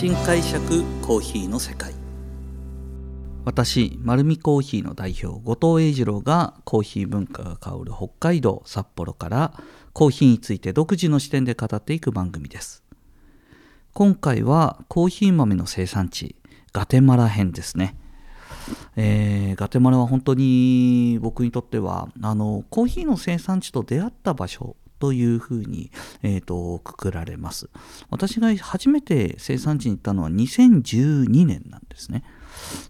新解釈コーヒーの世界。私丸るコーヒーの代表後藤英二郎がコーヒー文化が香る北海道札幌からコーヒーについて独自の視点で語っていく番組です。今回はコーヒー豆の生産地ガテマラ編ですね。えー、ガテマラは本当に僕にとってはあのコーヒーの生産地と出会った場所というふうに、えーと、くくられます。私が初めて生産地に行ったのは2012年なんですね。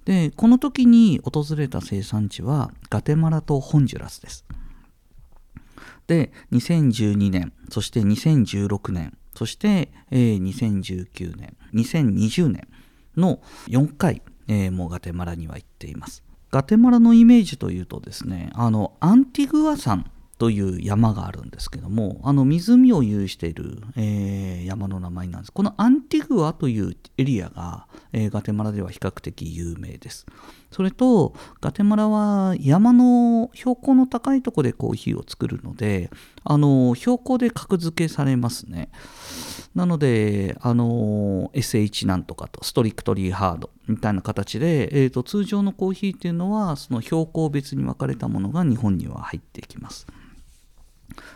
でこの時に訪れた生産地はガテマラとホンジュラスです。で2012年そして2016年そして、えー、2019年2020年の4回、えー、もうガテマラには行っています。ガテマラのイメージというとですねあのアンティグア山という山があるんですけどもあの湖を有している、えー、山の名前なんです。このアンティグアというエリアが、えー、ガテマラでは比較的有名です。それとガテマラは山の標高の高いところでコーヒーを作るのであの標高で格付けされますね。なので、あの SH なんとかと、ストリクトリーハードみたいな形で、えーと通常のコーヒーっていうのは、その標高別に分かれたものが日本には入ってきます。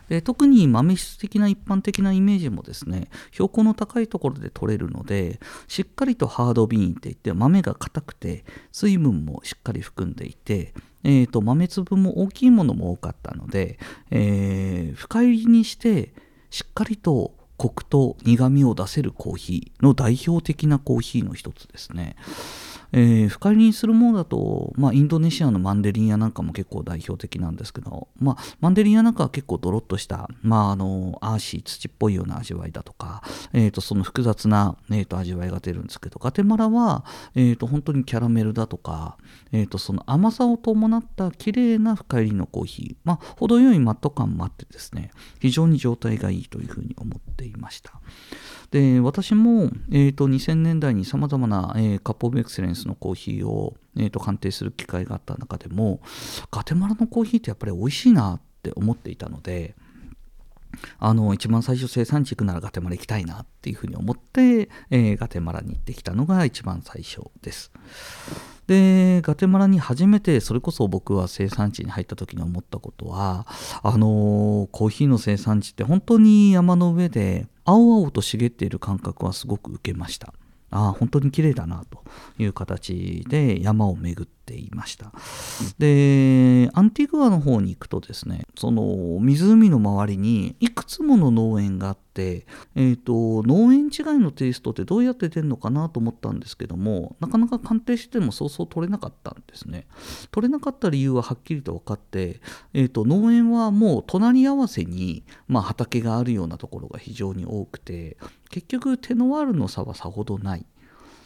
で特に豆質的な一般的なイメージもですね標高の高いところで取れるのでしっかりとハードビーンっていって豆が硬くて水分もしっかり含んでいて、えーと、豆粒も大きいものも多かったので、えー、深入りにしてしっかりとコクと苦みを出せるコーヒーの代表的なコーヒーの一つですね。えー、深入りにするものだと、まあ、インドネシアのマンデリン屋なんかも結構代表的なんですけど、まあ、マンデリン屋なんかは結構ドロッとした、まあ、あのアーシー土っぽいような味わいだとか、えー、とその複雑な、えー、と味わいが出るんですけどガテマラは、えー、と本当にキャラメルだとか、えー、とその甘さを伴った綺麗な深入りのコーヒー、まあ、程よいマット感もあってですね非常に状態がいいというふうに思っていました。で私も、えーと、2000年代にさまざまな、えー、カップオブエクセレンスのコーヒーを、えーと、鑑定する機会があった中でもガテマラのコーヒーってやっぱり美味しいなって思っていたのであの一番最初生産地行くならガテマラ行きたいなっていうふうに思って、えー、ガテマラに行ってきたのが一番最初です。でガテマラに初めてそれこそ僕は生産地に入った時に思ったことはあのコーヒーの生産地って本当に山の上で青々と茂っている感覚はすごく受けましたああ本当に綺麗だなという形で山を巡っていました。でアンティグアの方に行くとですねその湖の周りにいくつもの農園があって、えーと、農園違いのテイストってどうやって出るのかなと思ったんですけどもなかなか鑑定してもそうそう取れなかったんですね。取れなかった理由ははっきりと分かって、えーと、農園はもう隣り合わせに、まあ、畑があるようなところが非常に多くて結局テノワールの差はさほどない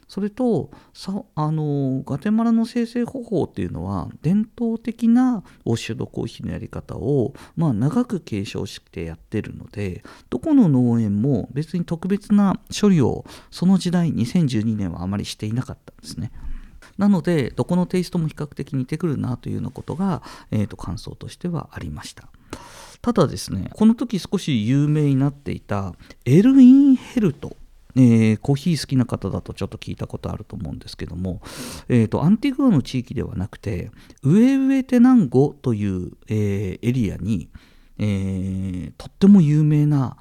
それとさあのガテマラの生成方法っていうのは伝統的なオッシュドコーヒーのやり方を、まあ、長く継承してやってるのでどこの農園も別に特別な処理をその時代2012年はあまりしていなかったんですね。なのでどこのテイストも比較的似てくるなというようなことが、えーと感想としてはありました。ただですねこの時少し有名になっていたエル・インヘルトえー、コーヒー好きな方だとちょっと聞いたことあると思うんですけども、えーと、アンティグアの地域ではなくてウエウエテナンゴという、えー、エリアに、えー、とっても有名な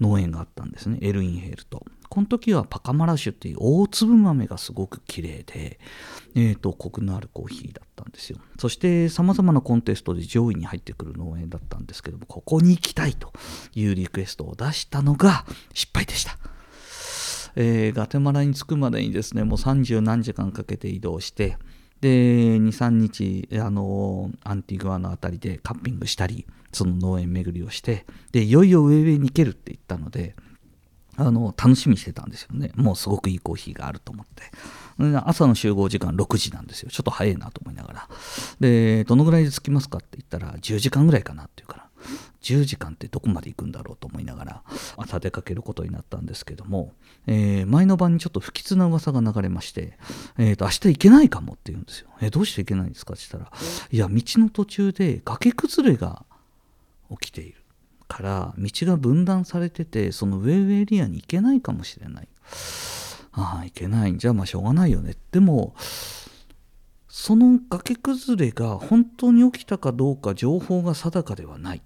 農園があったんですね。エルインヘルトこの時はパカマラシュっていう大粒豆がすごく綺麗で、えーと、コクのあるコーヒーだったんですよ。そしてさまざまなコンテストで上位に入ってくる農園だったんですけどもここに行きたいというリクエストを出したのが失敗でした。えー、ガテマラに着くまでにですねもう30何時間かけて移動してで23日あのアンティグアの辺りでカッピングしたりその農園巡りをしてでいよいよ上々に行けるって言ったのであの楽しみにしてたんですよね。もうすごくいいコーヒーがあると思って。朝の集合時間6時なんですよ。ちょっと早いなと思いながら。でどのぐらいで着きますかって言ったら10時間ぐらいかなっていうから。10時間ってどこまで行くんだろうと思いながら朝出かけることになったんですけども、えー、前の晩にちょっと不吉な噂が流れまして、えー、と明日行けないかもって言うんですよ。えー、どうして行けないんですかって言ったら、いや、道の途中で崖崩れが起きている。から道が分断されててそのウェイウェイエリアに行けないかもしれない。ああいけない。んじゃまあしょうがないよね。でもその崖崩れが本当に起きたかどうか情報が定かではない、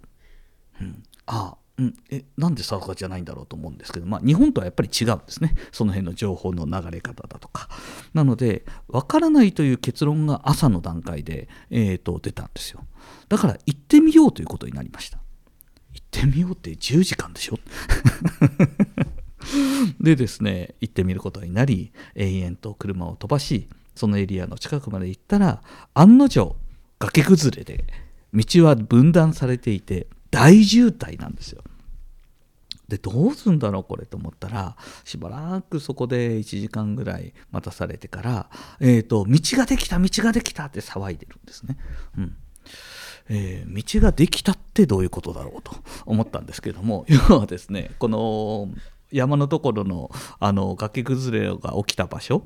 うん、ああうん、えなんで定かじゃないんだろうと思うんですけど、まあ、日本とはやっぱり違うんですね。その辺の情報の流れ方だとか。なので分からないという結論が朝の段階で、えーと、出たんですよ。だから行ってみようということになりました。ってみようって10時間でしょ？でですね行ってみることになり永遠と車を飛ばしそのエリアの近くまで行ったら案の定崖崩れで道は分断されていて大渋滞なんですよ。でどうすんだろうこれと思ったらしばらくそこで1時間ぐらい待たされてから、えーと、道ができた道ができたって騒いでるんですね。うんえー、道ができたってどういうことだろうと思ったんですけども 要はですねこの山のところのあの崖崩れが起きた場所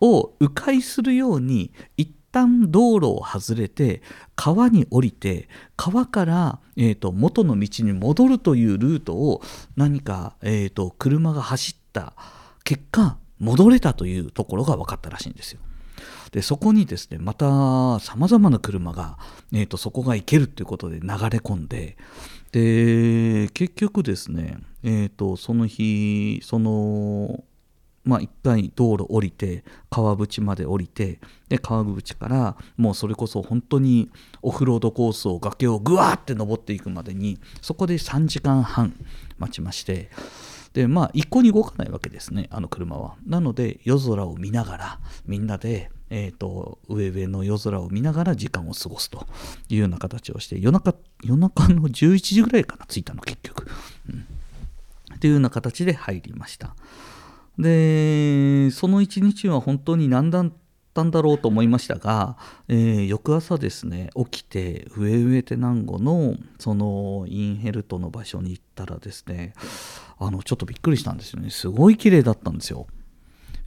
を迂回するように一旦道路を外れて川に降りて川から、えーと、元の道に戻るというルートを何か、えーと、車が走った結果戻れたというところが分かったらしいんですよ。でそこにですねまたさまざまな車が、えーと、そこが行けるということで流れ込んでで結局ですね、えー、とその日そのまあ、一回道路降りて川淵まで降りてで川淵からもうそれこそ本当にオフロードコースを崖をぐわーって登っていくまでにそこで3時間半待ちましてでまあ一向に動かないわけですねあの車は。なので夜空を見ながらみんなでえーと、上上の夜空を見ながら時間を過ごすというような形をして夜中夜中の11時ぐらいから着いたの結局、うん、っていうような形で入りました。でその一日は本当に何だったんだろうと思いましたが、えー、翌朝ですね起きて上上テナンゴのそのインヘルトの場所に行ったらですねあのちょっとびっくりしたんですよね。すごい綺麗だったんですよ。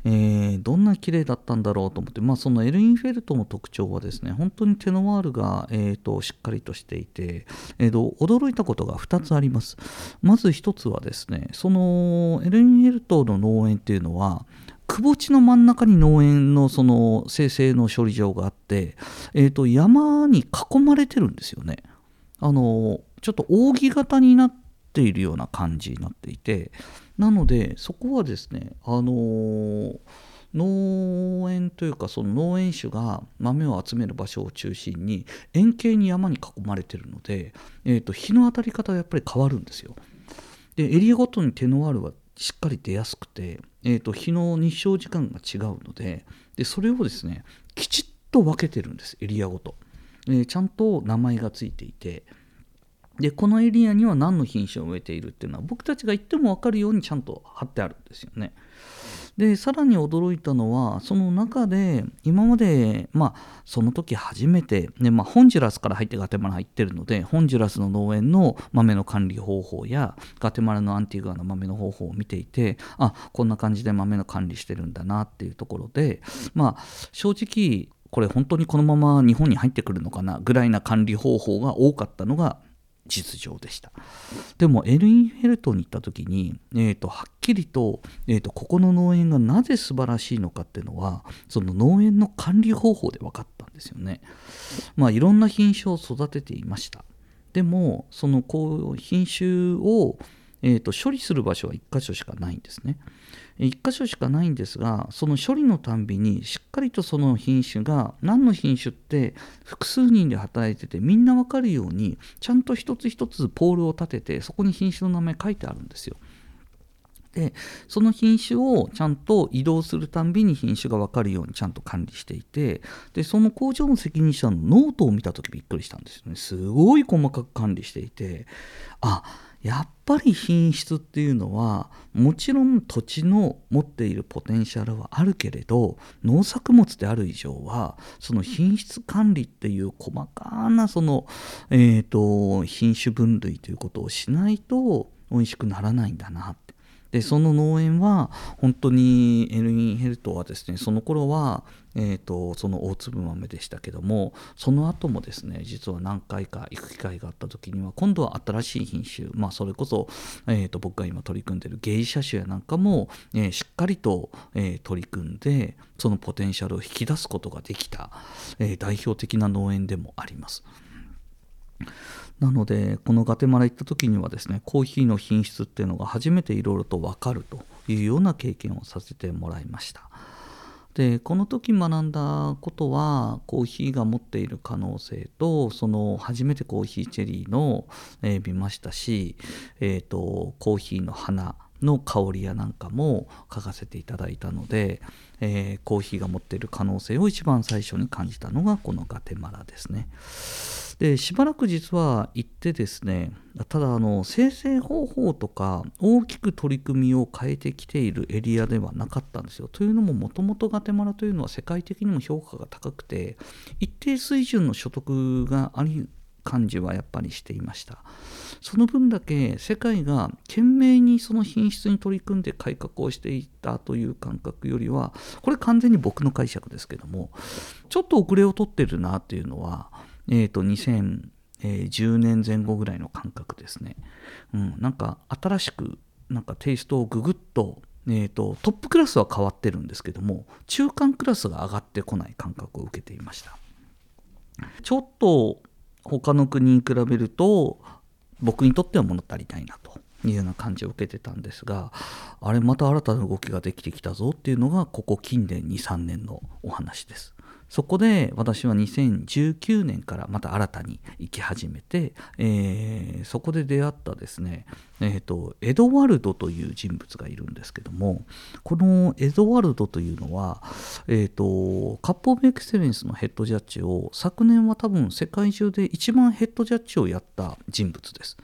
えー、どんな綺麗だったんだろうと思って、まあ、そのエルインフェルトの特徴はですね本当にテノワールが、えーと、しっかりとしていて、えーと、驚いたことが2つあります。まず1つはですねそのエルインフェルトの農園っていうのは窪地の真ん中に農園のその生成の処理場があって、えーと山に囲まれてるんですよね。あのちょっと扇形になっているような感じになっていてなのでそこはですねあのー、農園というかその農園主が豆を集める場所を中心に円形に山に囲まれているので、えーと、日の当たり方がやっぱり変わるんですよ。でエリアごとにテノワールはしっかり出やすくて、えーと、日の日照時間が違うのででそれをですねきちっと分けてるんですエリアごと、えー、ちゃんと名前がついていてでこのエリアには何の品種を植えているっていうのは僕たちが言っても分かるようにちゃんと貼ってあるんですよね。でさらに驚いたのはその中で今までまあその時初めて、ねまあ、ホンジュラスから入ってガテマラ入ってるのでホンジュラスの農園の豆の管理方法やガテマラのアンティグアの豆の方法を見ていてあこんな感じで豆の管理してるんだなっていうところでまあ正直これ本当にこのまま日本に入ってくるのかなぐらいな管理方法が多かったのが実情でした。でもエルインフェルトに行った時に、えーと、はっきりと,、えーと、ここの農園がなぜ素晴らしいのかっていうのはその農園の管理方法で分かったんですよね。まあいろんな品種を育てていました。でもそのこう品種を、えーと処理する場所は1箇所しかないんですね1箇所しかないんですがその処理のたんびにしっかりとその品種が何の品種って複数人で働いててみんな分かるようにちゃんと一つ一つポールを立ててそこに品種の名前書いてあるんですよ。でその品種をちゃんと移動するたんびに品種が分かるようにちゃんと管理していてでその工場の責任者のノートを見た時びっくりしたんですよねすごい細かく管理していてあやっぱり品質っていうのはもちろん土地の持っているポテンシャルはあるけれど農作物である以上はその品質管理っていう細かなその、えーと、品種分類ということをしないと美味しくならないんだなって。でその農園は本当にエルインヘルトはですねその頃はえーと、その大粒豆でしたけどもその後もですね実は何回か行く機会があった時には今度は新しい品種、まあ、それこそ、えーと、僕が今取り組んでるゲイ車種やなんかも、えー、しっかりと、えー、取り組んでそのポテンシャルを引き出すことができた、えー、代表的な農園でもあります。なのでこのガテマラ行った時にはですねコーヒーの品質っていうのが初めていろいろと分かるというような経験をさせてもらいました。でこの時学んだことはコーヒーが持っている可能性とその初めてコーヒーチェリーの、えー、見ましたし、えーと、コーヒーの花の香りやなんかも書かせていただいたので、えー、コーヒーが持っている可能性を一番最初に感じたのがこのガテマラですね。でしばらく実は行ってですねただあの生成方法とか大きく取り組みを変えてきているエリアではなかったんですよというのももともとガテマラというのは世界的にも評価が高くて一定水準の所得があり感じはやっぱりしていましたその分だけ世界が懸命にその品質に取り組んで改革をしていったという感覚よりはこれ完全に僕の解釈ですけどもちょっと遅れを取ってるなっていうのはえーと、2010年前後ぐらいの感覚ですね、うん、なんか新しくなんかテイストをググッと,、えーと、トップクラスは変わってるんですけども中間クラスが上がってこない感覚を受けていました。ちょっと他の国に比べると僕にとっては物足りないなというような感じを受けてたんですがあれまた新たな動きができてきたぞっていうのがここ近年23年のお話です。そこで私は2019年からまた新たに行き始めて、えー、そこで出会ったですね、えーと、エドワルドという人物がいるんですけどもこのエドワルドというのは、えーと、カップ・オブ・エクセレンスのヘッドジャッジを昨年は多分世界中で一番ヘッドジャッジをやった人物です。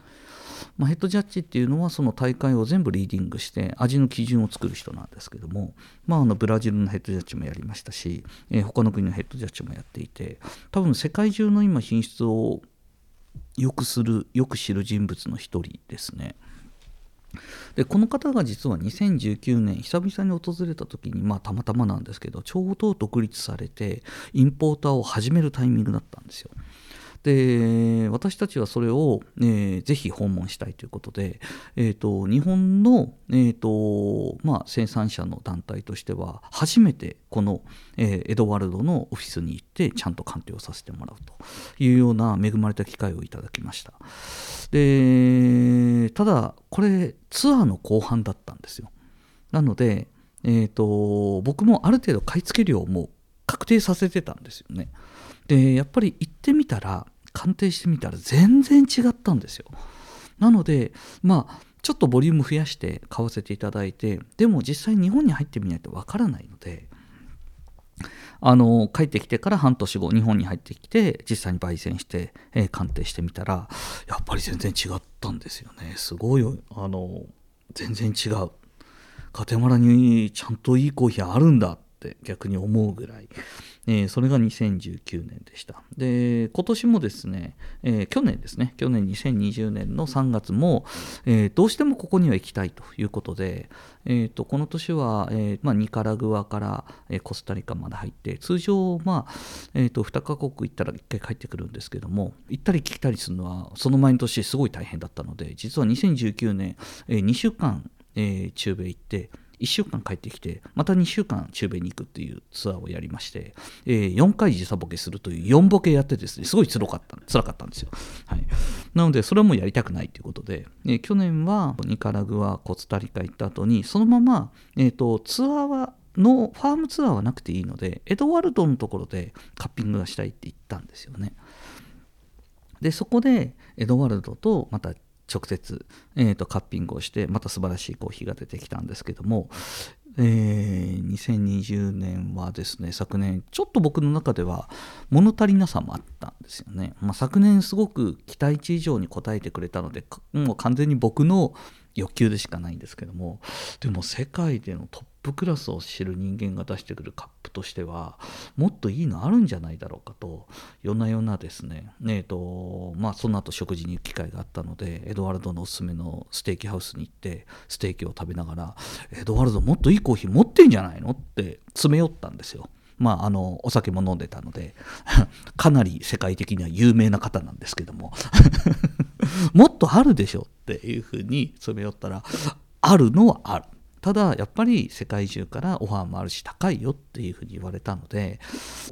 まあ、ヘッドジャッジっていうのはその大会を全部リーディングして味の基準を作る人なんですけども、まあ、あのブラジルのヘッドジャッジもやりましたし、えー、他の国のヘッドジャッジもやっていて多分世界中の今品質をよくするよく知る人物の一人ですね。でこの方が実は2019年久々に訪れた時にまあたまたまなんですけどちょうど独立されてインポーターを始めるタイミングだったんですよ。で私たちはそれを、えー、ぜひ訪問したいということで、えーと、日本の、えーとまあ、生産者の団体としては初めてこの、えー、エドワルドのオフィスに行ってちゃんと鑑定をさせてもらうというような恵まれた機会をいただきました。でただこれツアーの後半だったんですよ。なので、えーと僕もある程度買い付け量も確定させてたんですよね。でやっぱり行ってみたら鑑定してみたら全然違ったんですよ。なのでまあちょっとボリューム増やして買わせていただいてでも実際日本に入ってみないとわからないのであの帰ってきてから半年後日本に入ってきて実際に焙煎して、えー、鑑定してみたらやっぱり全然違ったんですよね。すごいあの全然違う。カテマラにちゃんといいコーヒーあるんだ。って逆に思うぐらいえー、それが2019年でした。で、今年もですね、えー、去年ですね、去年2020年の3月も、えー、どうしてもここには行きたいということで、えーと、この年は、えーまあ、ニカラグアから、えコスタリカまで入って、通常、まあえーと、2カ国行ったら1回帰ってくるんですけども、行ったり来たりするのは、その前の年、すごい大変だったので、実は2019年、え2週間、え中米行って、1週間帰ってきてまた2週間中米に行くっていうツアーをやりまして、えー、4回時差ボケするという4ボケやってですねすごいつらかった辛かったんですよ、はい、なのでそれはもうやりたくないということで、えー、去年はニカラグアコスタリカ行った後にそのまま、えーと、ツアーはのファームツアーはなくていいのでエドワルドのところでカッピングがしたいって言ったんですよね。でそこでエドワルドとまた直接、えーと、カッピングをしてまた素晴らしいコーヒーが出てきたんですけども、えー、2020年はですね昨年ちょっと僕の中では物足りなさもあったんですよね、まあ、昨年すごく期待値以上に応えてくれたのでもう完全に僕の欲求でしかないんですけどもでも世界でのトッップクラスを知る人間が出してくるカップとしてはもっといいのあるんじゃないだろうかと夜な夜なですねえーとまあその後食事に行く機会があったのでエドワルドのおすすめのステーキハウスに行ってステーキを食べながらエドワルドもっといいコーヒー持ってんじゃないのって詰め寄ったんですよ。まあ、あのお酒も飲んでたので かなり世界的には有名な方なんですけども もっとあるでしょっていうふうに詰め寄ったらあるのはあるただやっぱり世界中からオファーもあるし高いよっていうふうに言われたので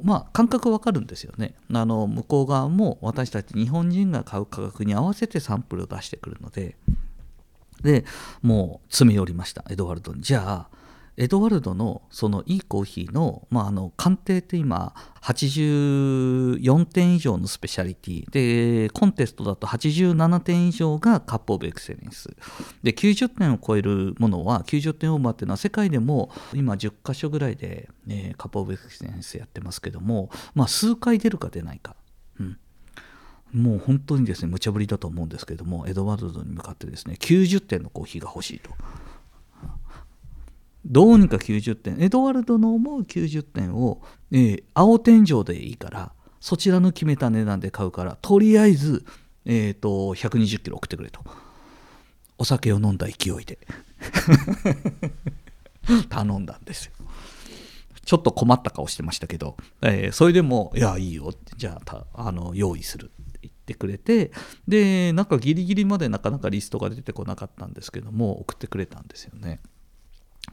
まあ感覚わかるんですよね。あの向こう側も私たち日本人が買う価格に合わせてサンプルを出してくるので。でもう詰め寄りました。エドワルドに。じゃあエドワルドのそのいいコーヒーの,、まあ、あの鑑定って今84点以上のスペシャリティ。でコンテストだと87点以上がカップオブエクセレンス。で90点を超えるものは90点オーバーっていうのは世界でも今10箇所ぐらいで、ね、カップオブエクセレンスやってますけども、まあ、数回出るか出ないか、うん、もう本当にですね無茶ぶりだと思うんですけどもエドワルドに向かってですね90点のコーヒーが欲しいと。どうにか90点。エドワルドの思う90点を、えー、青天井でいいからそちらの決めた値段で買うからとりあえず、えーと、120キロ送ってくれと。お酒を飲んだ勢いで。頼んだんですよ。ちょっと困った顔してましたけど、えー、それでも「いやいいよ」じゃああの用意するって言ってくれてでなんかギリギリまでなかなかリストが出てこなかったんですけども送ってくれたんですよね。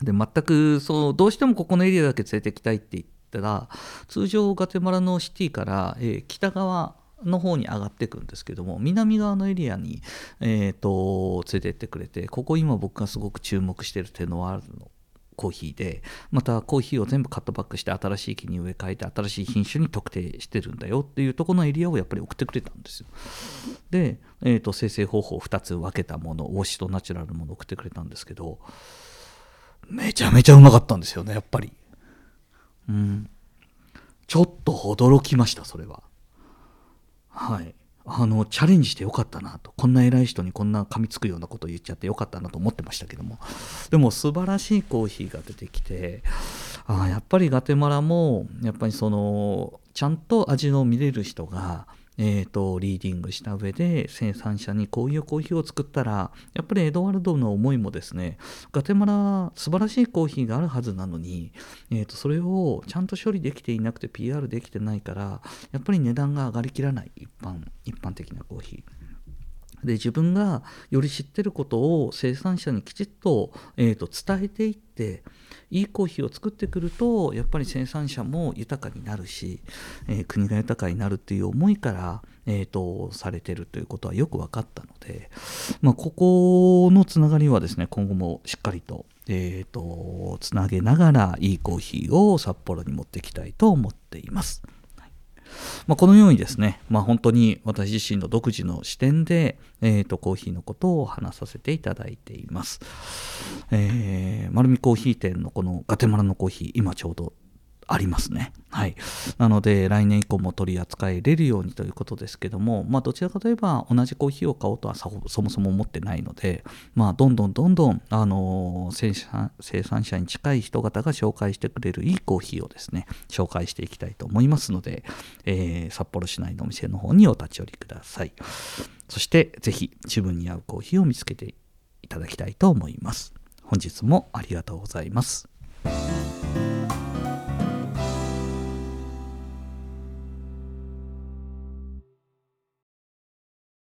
で全くそうどうしてもここのエリアだけ連れてきたいって言ったら通常ガテマラのシティから、えー、北側の方に上がっていくんですけども南側のエリアに、えーと、連れてってくれてここ今僕がすごく注目してるテノワールのコーヒーでまたコーヒーを全部カットバックして新しい木に植え替えて新しい品種に特定してるんだよっていうとこのエリアをやっぱり送ってくれたんですよ。で、えーと、生成方法2つ分けたものウォッシュとナチュラルのもの送ってくれたんですけどめちゃめちゃうまかったんですよねやっぱり。うん。ちょっと驚きましたそれは。はい。あのチャレンジしてよかったなと。こんな偉い人にこんな噛みつくようなことを言っちゃってよかったなと思ってましたけども。でも素晴らしいコーヒーが出てきてあやっぱりガテマラもやっぱりそのちゃんと味の見れる人がえーと、リーディングした上で生産者にこういうコーヒーを作ったらやっぱりエドワルドの思いもですねガテマラ素晴らしいコーヒーがあるはずなのに、えーと、それをちゃんと処理できていなくて PR できてないからやっぱり値段が上がりきらない一般一般的なコーヒー。で自分がより知ってることを生産者にきちっと,、えーと伝えていっていいコーヒーを作ってくるとやっぱり生産者も豊かになるし、えー、国が豊かになるっていう思いから、えーと、されてるということはよく分かったので、まあ、ここのつながりはですね今後もしっかりと,、えーとつなげながらいいコーヒーを札幌に持っていきたいと思っています。まあ、このようにですね、まあ、本当に私自身の独自の視点で、えーと、コーヒーのことを話させていただいています。えー、丸見コーヒー店のこのガテマラのコーヒー、今ちょうどありますね。はい。なので、来年以降も取り扱えれるようにということですけども、まあ、どちらかといえば、同じコーヒーを買おうとはそもそも思ってないので、まあ、どんどんどんどん、あの生産、生産者に近い人方が紹介してくれるいいコーヒーをですね、紹介していきたいと思いますので、えー、札幌市内のお店の方にお立ち寄りください。そして、ぜひ、自分に合うコーヒーを見つけていただきたいと思います。本日もありがとうございます。